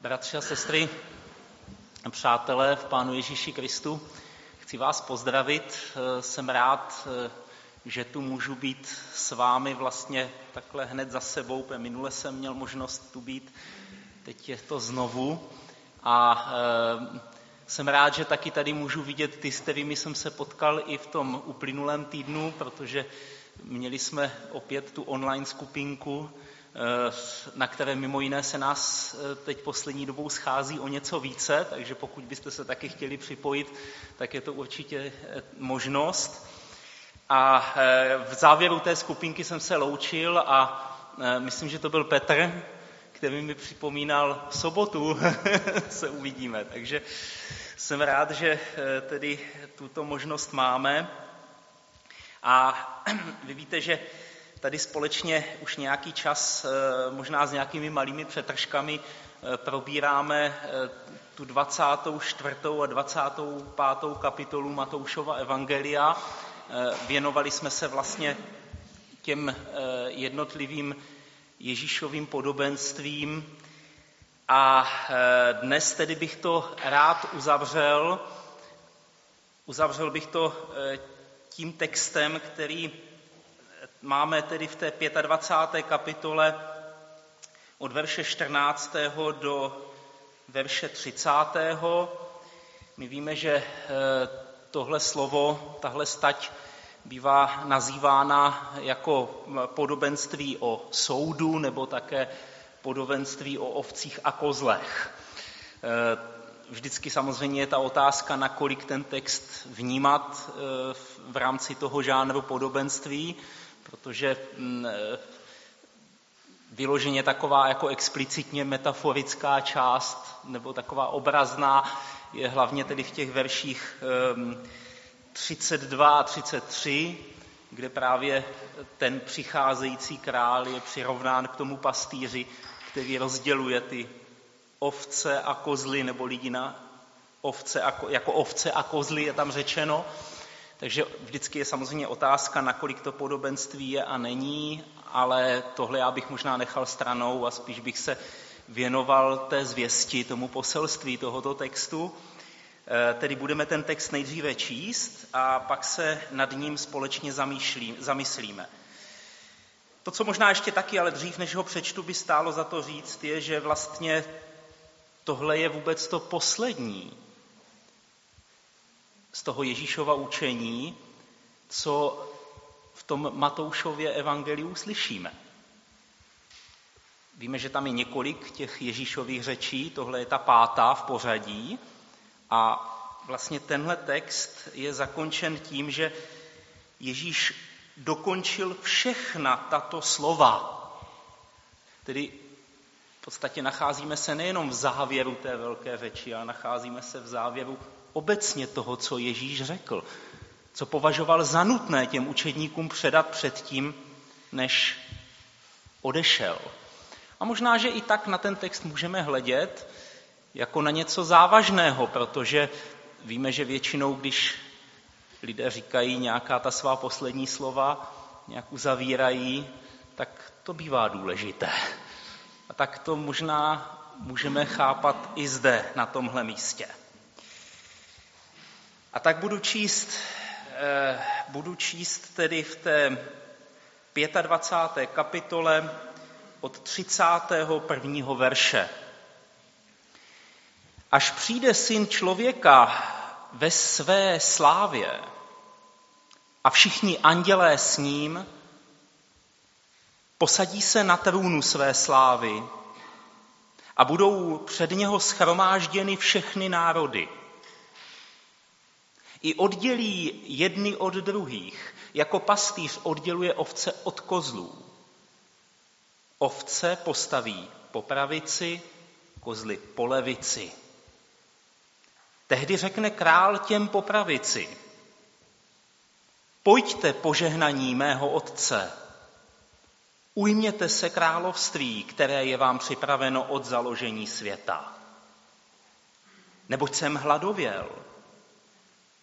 Bratři a sestry, přátelé v Pánu Ježíši Kristu, chci vás pozdravit. Jsem rád, že tu můžu být s vámi vlastně takhle hned za sebou, minule jsem měl možnost tu být, teď je to znovu. A e, jsem rád, že taky tady můžu vidět ty, s kterými jsem se potkal i v tom uplynulém týdnu, protože měli jsme opět tu online skupinku, Eh, na které mimo jiné se nás eh, teď poslední dobou schází o něco více, takže pokud byste se taky chtěli připojit, tak je to určitě eh, možnost. A v závěru té skupinky jsem se loučil a myslím, že to byl Petr, který mi připomínal sobotu se uvidíme. Takže jsem rád, že tedy tuto možnost máme. A vy víte, že tady společně už nějaký čas, eh, možná s nějakými malými přetržkami, eh, probíráme eh, tu 24. a 25. kapitolu Matoušova Evangelia. Věnovali jsme se vlastně těm jednotlivým Ježíšovým podobenstvím a dnes tedy bych to rád uzavřel. Uzavřel bych to tím textem, který Máme tedy v té 25. kapitole od verše 14. do verše 30. My víme, že eh, tohle slovo, tahle stať bývá nazývána jako podobenství o soudu nebo také podobenství o ovcích a kozlech. Eh, vždycky samozřejmě je ta otázka, nakolik ten text vnímat eh, v rámci toho žánru podobenství protože mm, eh, vyloženě taková jako explicitně metaforická část nebo taková obrazná je hlavně tedy v těch verších 32 ehm, a 33, kde právě ten přicházející král je přirovnán k tomu pastýři, který rozděluje ty ovce a kozly, nebo lidi na ovce a, jako ovce a kozly je tam řečeno. Takže vždycky je samozřejmě otázka, nakolik to podobenství je a není, ale tohle já bych možná nechal stranou a spíš bych se věnoval té zvěsti, tomu poselství tohoto textu. E, tedy budeme ten text nejdříve číst a pak se nad ním společně zamyslíme. To, co možná ještě taky, ale dřív, než ho přečtu, by stálo za to říct, je, že vlastně tohle je vůbec to poslední z toho Ježíšova učení, co v tom Matoušově evangeliu slyšíme. Víme, že tam je několik těch Ježíšových řečí, tohle je ta pátá v pořadí a vlastně tenhle text je zakončen tím, že Ježíš dokončil všechna tato slova. Tedy v podstatě nacházíme se nejenom v závěru té velké řeči, ale nacházíme se v závěru obecně toho, co Ježíš řekl, co považoval za nutné těm učedníkům předat předtím, než odešel. A možná, že i tak na ten text můžeme hledět jako na něco závažného, protože víme, že většinou, když lidé říkají nějaká ta svá poslední slova, nějak uzavírají, tak to bývá důležité. A tak to možná můžeme chápat i zde, na tomhle místě. A tak budu číst, eh, budu číst tedy v té 25. kapitole od 31. verše. Až přijde syn člověka ve své slávě a všichni andělé s ním, posadí se na trůnu své slávy a budou před něho schromážděny všechny národy – i oddělí jedny od druhých, jako pastýř odděluje ovce od kozlů. Ovce postaví po pravici, kozly po levici. Tehdy řekne král těm po pravici. Pojďte požehnaní mého otce. Ujměte se království, které je vám připraveno od založení světa. Neboť jsem hladověl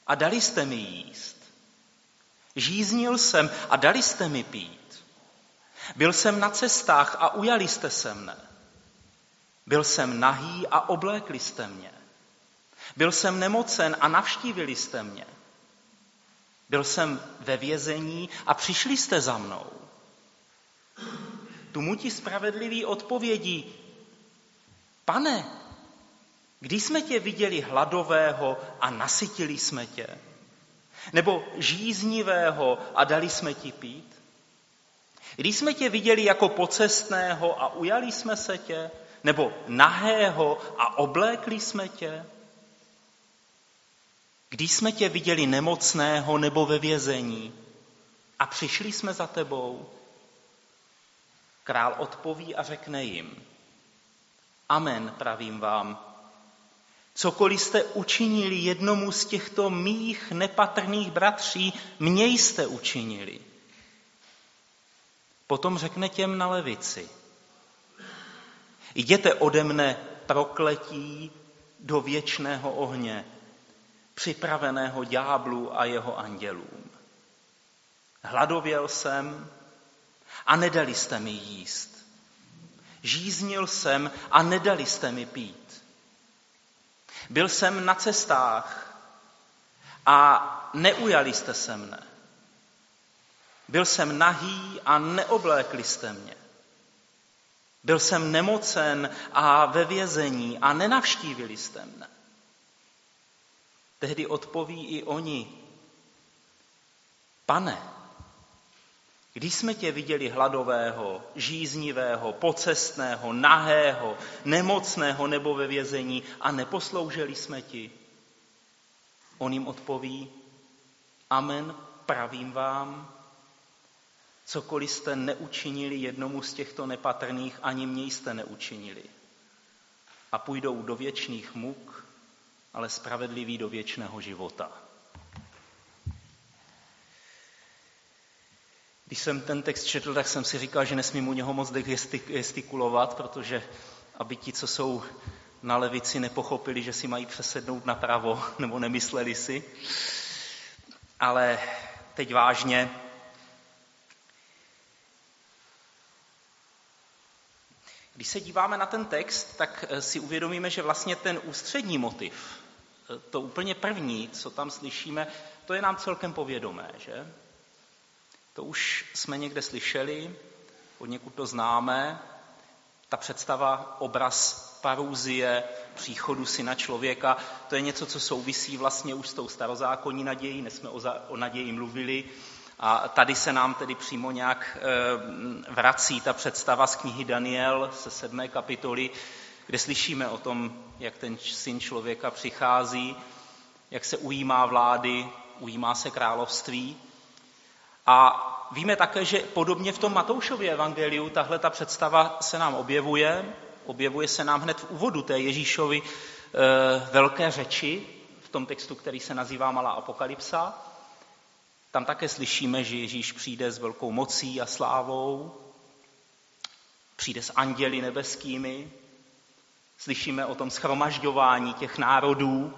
a dali jste mi jíst. Žíznil jsem a dali jste mi pít. Byl jsem na cestách a ujali jste se mne. Byl jsem nahý a oblékli jste mě. Byl jsem nemocen a navštívili jste mě. Byl jsem ve vězení a přišli jste za mnou. Tu mu ti spravedlivý odpovědí, pane, když jsme tě viděli hladového a nasytili jsme tě? Nebo žíznivého a dali jsme ti pít? Když jsme tě viděli jako pocestného a ujali jsme se tě? Nebo nahého a oblékli jsme tě? Když jsme tě viděli nemocného nebo ve vězení a přišli jsme za tebou? Král odpoví a řekne jim, Amen, pravím vám, Cokoliv jste učinili jednomu z těchto mých nepatrných bratří, mě jste učinili. Potom řekne těm na levici. Jděte ode mne prokletí do věčného ohně, připraveného ďáblu a jeho andělům. Hladověl jsem a nedali jste mi jíst. Žíznil jsem a nedali jste mi pít. Byl jsem na cestách a neujali jste se mne. Byl jsem nahý a neoblékli jste mě. Byl jsem nemocen a ve vězení a nenavštívili jste mne. Tehdy odpoví i oni, pane, když jsme tě viděli hladového, žíznivého, pocestného, nahého, nemocného nebo ve vězení a neposloužili jsme ti? On jim odpoví, amen, pravím vám, cokoliv jste neučinili jednomu z těchto nepatrných, ani mě jste neučinili. A půjdou do věčných muk, ale spravedliví do věčného života. Když jsem ten text četl, tak jsem si říkal, že nesmím u něho moc gestikulovat, protože aby ti, co jsou na levici, nepochopili, že si mají přesednout napravo, nebo nemysleli si. Ale teď vážně. Když se díváme na ten text, tak eh, si uvědomíme, že vlastně ten ústřední motiv, eh, to úplně první, co tam slyšíme, to je nám celkem povědomé, že? To už jsme někde slyšeli, od někud to známe. Ta představa, obraz parůzie, příchodu syna člověka, to je něco, co souvisí vlastně už s tou starozákonní nadějí, dnes jsme o, za, o naději mluvili, a tady se nám tedy přímo nějak e, vrací ta představa z knihy Daniel se sedmé kapitoly, kde slyšíme o tom, jak ten syn člověka přichází, jak se ujímá vlády, ujímá se království. A víme také, že podobně v tom Matoušově evangeliu tahle ta představa se nám objevuje. Objevuje se nám hned v úvodu té Ježíšovy e, velké řeči, v tom textu, který se nazývá Malá apokalypsa. Tam také slyšíme, že Ježíš přijde s velkou mocí a slávou, přijde s anděli nebeskými, slyšíme o tom schromažďování těch národů,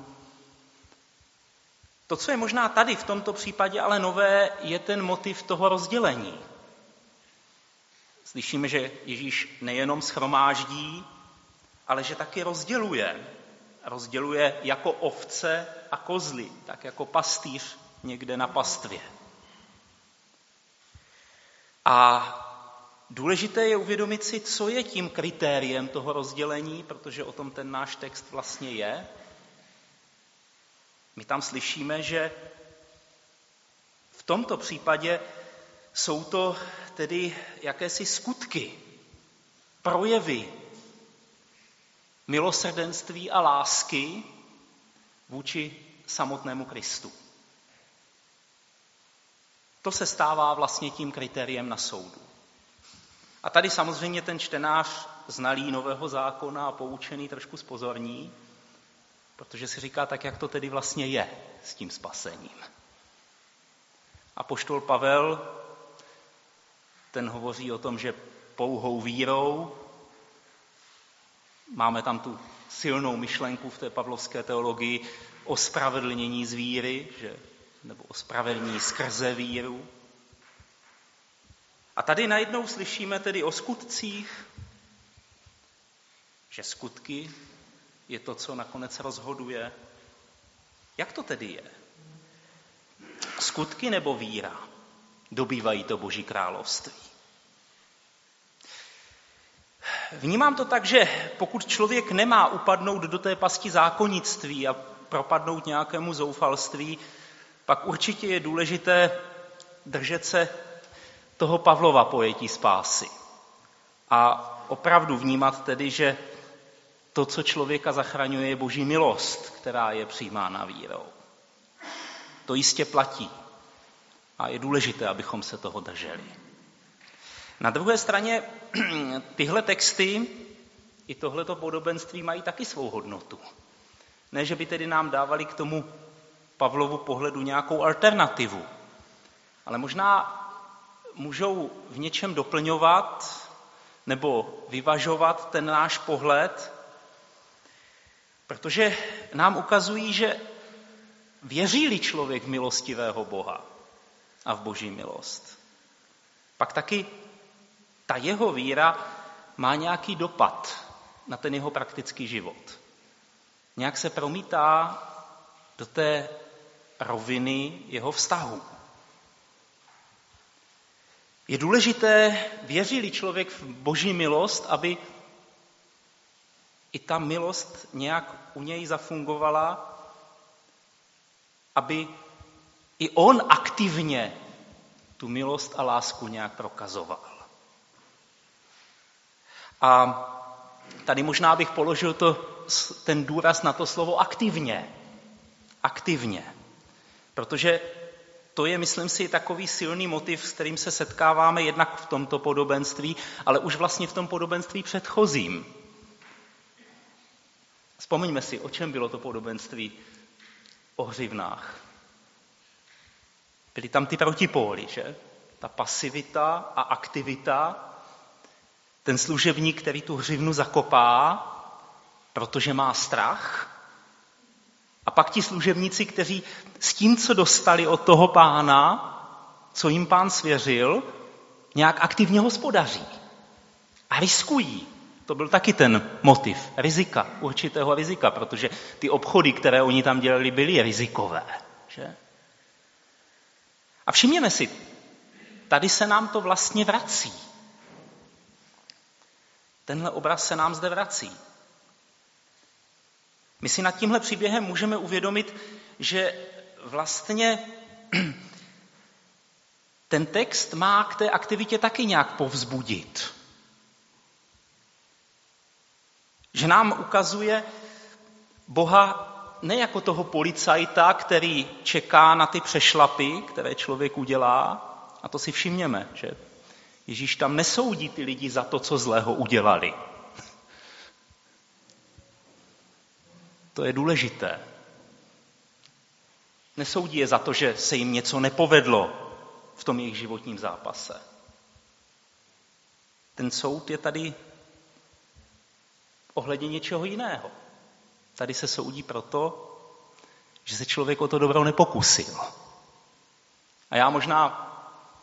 to, co je možná tady v tomto případě ale nové, je ten motiv toho rozdělení. Slyšíme, že Ježíš nejenom schromáždí, ale že taky rozděluje. Rozděluje jako ovce a kozly, tak jako pastýř někde na pastvě. A důležité je uvědomit si, co je tím kritériem toho rozdělení, protože o tom ten náš text vlastně je. My tam slyšíme, že v tomto případě jsou to tedy jakési skutky, projevy milosrdenství a lásky vůči samotnému Kristu. To se stává vlastně tím kritériem na soudu. A tady samozřejmě ten čtenář znalý nového zákona a poučený trošku spozorní, Protože si říká, tak jak to tedy vlastně je s tím spasením. A poštol Pavel, ten hovoří o tom, že pouhou vírou, máme tam tu silnou myšlenku v té pavlovské teologii o spravedlnění z víry, že, nebo o spravedlnění skrze víru. A tady najednou slyšíme tedy o skutcích, Že skutky je to, co nakonec rozhoduje. Jak to tedy je? Skutky nebo víra dobývají to Boží království? Vnímám to tak, že pokud člověk nemá upadnout do té pasti zákonnictví a propadnout nějakému zoufalství, pak určitě je důležité držet se toho Pavlova pojetí spásy. A opravdu vnímat tedy, že to, co člověka zachraňuje, je boží milost, která je přijímána vírou. To jistě platí. A je důležité, abychom se toho drželi. Na druhé straně tyhle texty i tohleto podobenství mají taky svou hodnotu. Ne, že by tedy nám dávali k tomu Pavlovu pohledu nějakou alternativu, ale možná můžou v něčem doplňovat nebo vyvažovat ten náš pohled, protože nám ukazují, že věří-li člověk v milostivého Boha a v boží milost, pak taky ta jeho víra má nějaký dopad na ten jeho praktický život. Nějak se promítá do té roviny jeho vztahu. Je důležité, věří člověk v boží milost, aby i ta milost nějak u něj zafungovala, aby i on aktivně tu milost a lásku nějak prokazoval. A tady možná bych položil to, ten důraz na to slovo aktivně. Aktivně. Protože to je, myslím si, takový silný motiv, s kterým se setkáváme jednak v tomto podobenství, ale už vlastně v tom podobenství předchozím. Vzpomeňme si, o čem bylo to podobenství o hřivnách. Byly tam ty protipóly, že? Ta pasivita a aktivita. Ten služebník, který tu hřivnu zakopá, protože má strach, a pak ti služebníci, kteří s tím, co dostali od toho pána, co jim pán svěřil, nějak aktivně hospodaří. A riskují. To byl taky ten motiv rizika, určitého rizika, protože ty obchody, které oni tam dělali, byly rizikové. Že? A všimněme si, tady se nám to vlastně vrací. Tenhle obraz se nám zde vrací. My si nad tímhle příběhem můžeme uvědomit, že vlastně ten text má k té aktivitě taky nějak povzbudit. Že nám ukazuje Boha ne jako toho policajta, který čeká na ty přešlapy, které člověk udělá, a to si všimněme, že Ježíš tam nesoudí ty lidi za to, co zlého udělali. To je důležité. Nesoudí je za to, že se jim něco nepovedlo v tom jejich životním zápase. Ten soud je tady ohledně něčeho jiného. Tady se soudí proto, že se člověk o to dobro nepokusil. A já možná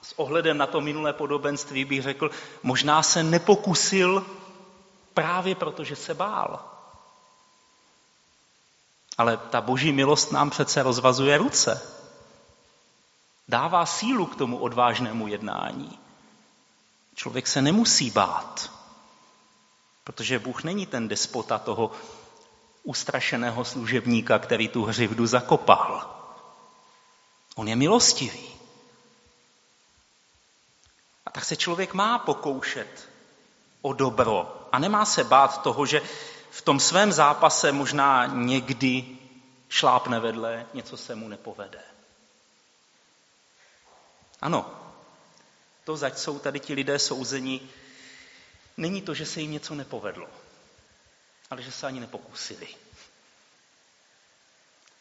s ohledem na to minulé podobenství bych řekl, možná se nepokusil právě proto, že se bál. Ale ta boží milost nám přece rozvazuje ruce. Dává sílu k tomu odvážnému jednání. Člověk se nemusí bát, protože Bůh není ten despota toho ustrašeného služebníka, který tu hřivdu zakopal. On je milostivý. A tak se člověk má pokoušet o dobro a nemá se bát toho, že v tom svém zápase možná někdy šlápne vedle, něco se mu nepovede. Ano, to, zač jsou tady ti lidé souzení, není to, že se jim něco nepovedlo, ale že se ani nepokusili.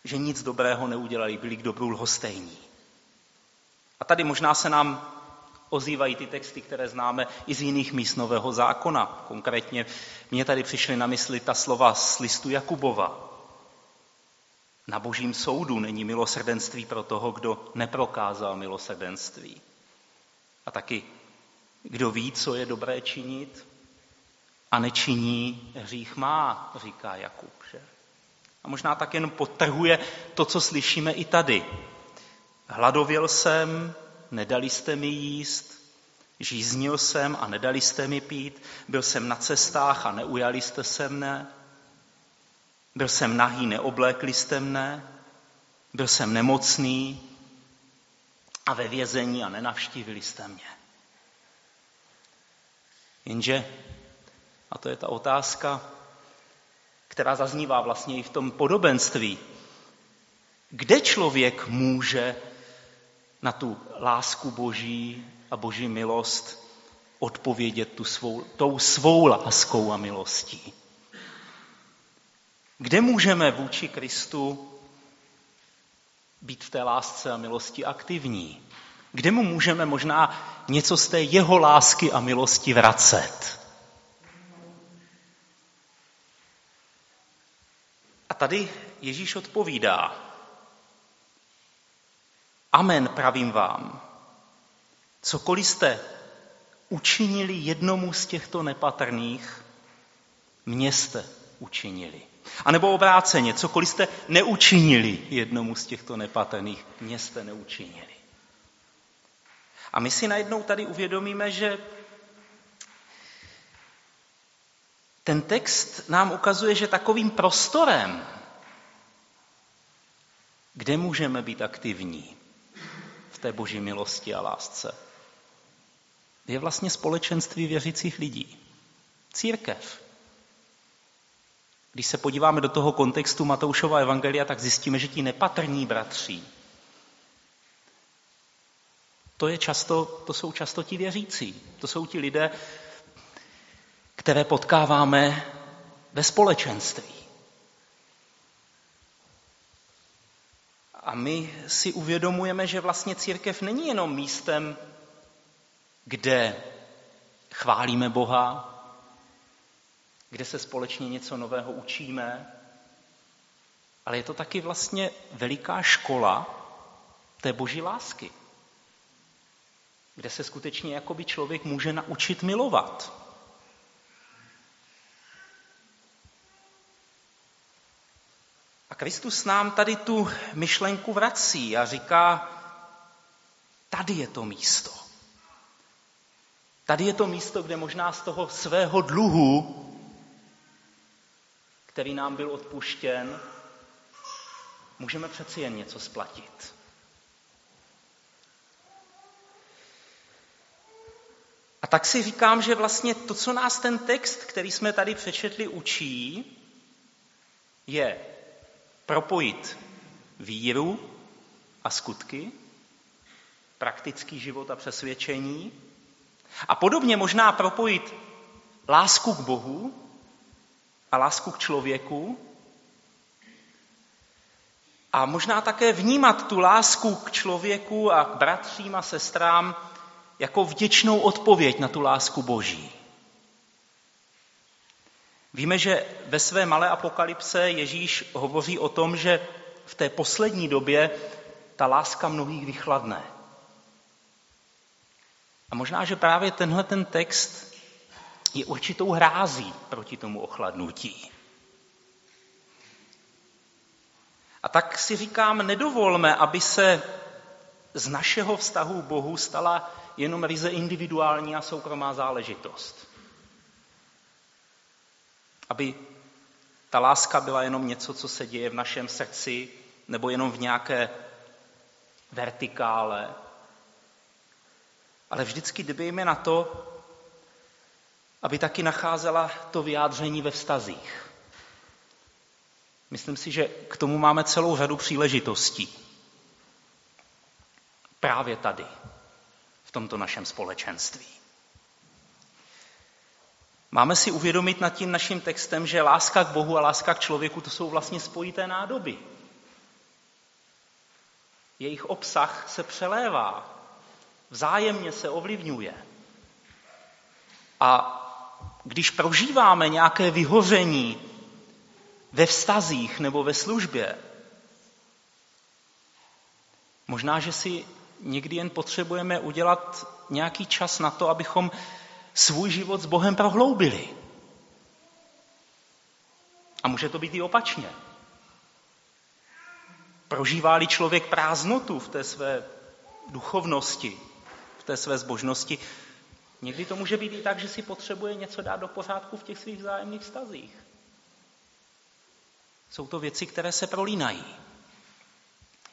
Že nic dobrého neudělali, byli k dobru lhostejní. A tady možná se nám ozývají ty texty, které známe i z jiných míst Nového zákona. Konkrétně mě tady přišly na mysli ta slova z listu Jakubova. Na božím soudu není milosrdenství pro toho, kdo neprokázal milosrdenství. A taky, kdo ví, co je dobré činit a nečiní hřích má, říká Jakub. Že? A možná tak jen potrhuje to, co slyšíme i tady. Hladověl jsem, nedali jste mi jíst, žíznil jsem a nedali jste mi pít, byl jsem na cestách a neujali jste se mne, byl jsem nahý, neoblékli jste mne, byl jsem nemocný a ve vězení a nenavštívili jste mě. Jenže, a to je ta otázka, která zaznívá vlastně i v tom podobenství, kde člověk může na tu lásku Boží a Boží milost odpovědět tu svou, tou svou láskou a milostí. Kde můžeme vůči Kristu být v té lásce a milosti aktivní? Kde mu můžeme možná něco z té jeho lásky a milosti vracet? A tady Ježíš odpovídá. Amen, pravím vám. Cokoliv jste učinili jednomu z těchto nepatrných, mě jste učinili. A nebo obráceně, cokoliv jste neučinili jednomu z těchto nepatrných, mě jste neučinili. A my si najednou tady uvědomíme, že ten text nám ukazuje, že takovým prostorem, kde můžeme být aktivní v té boží milosti a lásce, je vlastně společenství věřících lidí. Církev. Když se podíváme do toho kontextu Matoušova evangelia, tak zjistíme, že ti nepatrní bratří, to, je často, to jsou často ti věřící. To jsou ti lidé, které potkáváme ve společenství. A my si uvědomujeme, že vlastně církev není jenom místem, kde chválíme Boha, kde se společně něco nového učíme, ale je to taky vlastně veliká škola té boží lásky, kde se skutečně jakoby člověk může naučit milovat. A Kristus nám tady tu myšlenku vrací a říká, tady je to místo. Tady je to místo, kde možná z toho svého dluhu, který nám byl odpuštěn, můžeme přeci jen něco splatit. A tak si říkám, že vlastně to, co nás ten text, který jsme tady přečetli, učí, je propojit víru a skutky, praktický život a přesvědčení a podobně možná propojit lásku k Bohu a lásku k člověku a možná také vnímat tu lásku k člověku a k bratřím a sestrám jako vděčnou odpověď na tu lásku Boží. Víme, že ve své malé apokalypse Ježíš hovoří o tom, že v té poslední době ta láska mnohých vychladne. A možná, že právě tenhle ten text je určitou hrází proti tomu ochladnutí. A tak si říkám, nedovolme, aby se z našeho vztahu k Bohu stala jenom ryze individuální a soukromá záležitost. Aby ta láska byla jenom něco, co se děje v našem srdci, nebo jenom v nějaké vertikále. Ale vždycky dbejme na to, aby taky nacházela to vyjádření ve vztazích. Myslím si, že k tomu máme celou řadu příležitostí. Právě tady, v tomto našem společenství. Máme si uvědomit nad tím naším textem, že láska k Bohu a láska k člověku to jsou vlastně spojité nádoby. Jejich obsah se přelévá, vzájemně se ovlivňuje. A když prožíváme nějaké vyhoření ve vztazích nebo ve službě, možná, že si někdy jen potřebujeme udělat nějaký čas na to, abychom svůj život s Bohem prohloubili. A může to být i opačně. Prožívá-li člověk prázdnotu v té své duchovnosti, v té své zbožnosti, někdy to může být i tak, že si potřebuje něco dát do pořádku v těch svých vzájemných vztazích. Jsou to věci, které se prolínají.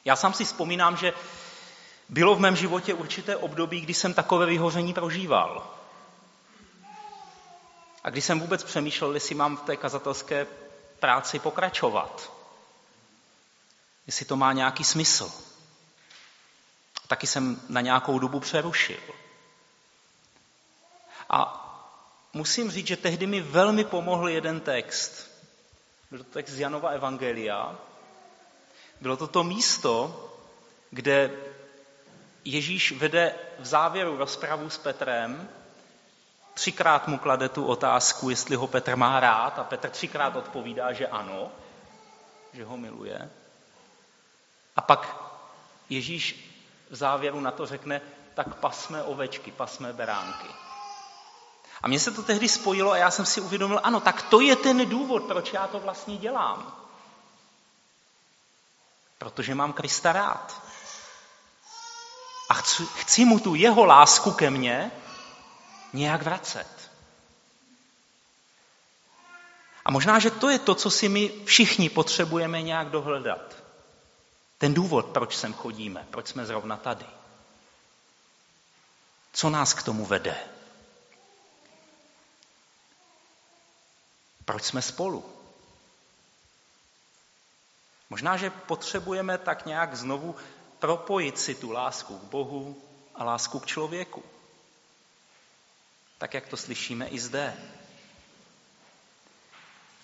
Já sám si vzpomínám, že bylo v mém životě určité období, kdy jsem takové vyhoření prožíval. A když jsem vůbec přemýšlel, jestli mám v té kazatelské práci pokračovat. Jestli to má nějaký smysl. Taky jsem na nějakou dobu přerušil. A musím říct, že tehdy mi velmi pomohl jeden text. Byl to text z Janova Evangelia. Bylo to to místo, kde Ježíš vede v závěru rozpravu s Petrem Třikrát mu klade tu otázku, jestli ho Petr má rád a Petr třikrát odpovídá, že ano, že ho miluje. A pak Ježíš v závěru na to řekne, tak pasme ovečky, pasme beránky. A mně se to tehdy spojilo a já jsem si uvědomil, ano, tak to je ten důvod, proč já to vlastně dělám. Protože mám Krista rád. A chci, chci mu tu jeho lásku ke mně nějak vracet. A možná, že to je to, co si my všichni potřebujeme nějak dohledat. Ten důvod, proč sem chodíme, proč jsme zrovna tady. Co nás k tomu vede? Proč jsme spolu? Možná, že potřebujeme tak nějak znovu propojit si tu lásku k Bohu a lásku k člověku tak jak to slyšíme i zde.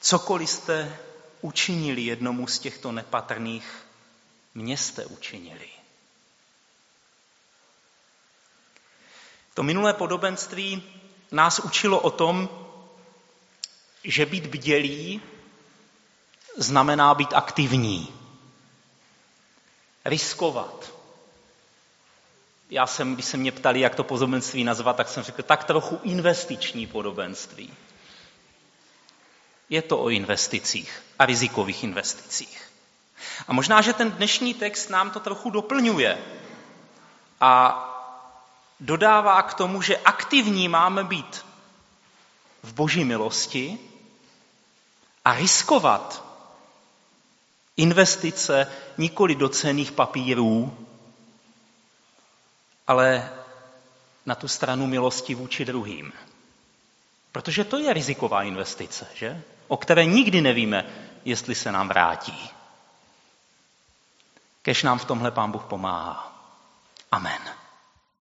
Cokoliv jste učinili jednomu z těchto nepatrných, mě jste učinili. To minulé podobenství nás učilo o tom, že být bdělý znamená být aktivní, riskovat, já jsem, když se mě ptali, jak to podobenství nazvat, tak jsem řekl, tak trochu investiční podobenství. Je to o investicích a rizikových investicích. A možná, že ten dnešní text nám to trochu doplňuje a dodává k tomu, že aktivní máme být v boží milosti a riskovat investice nikoli do cených papírů, ale na tu stranu milosti vůči druhým. Protože to je riziková investice, že? O které nikdy nevíme, jestli se nám vrátí. Kež nám v tomhle pán Bůh pomáhá. Amen.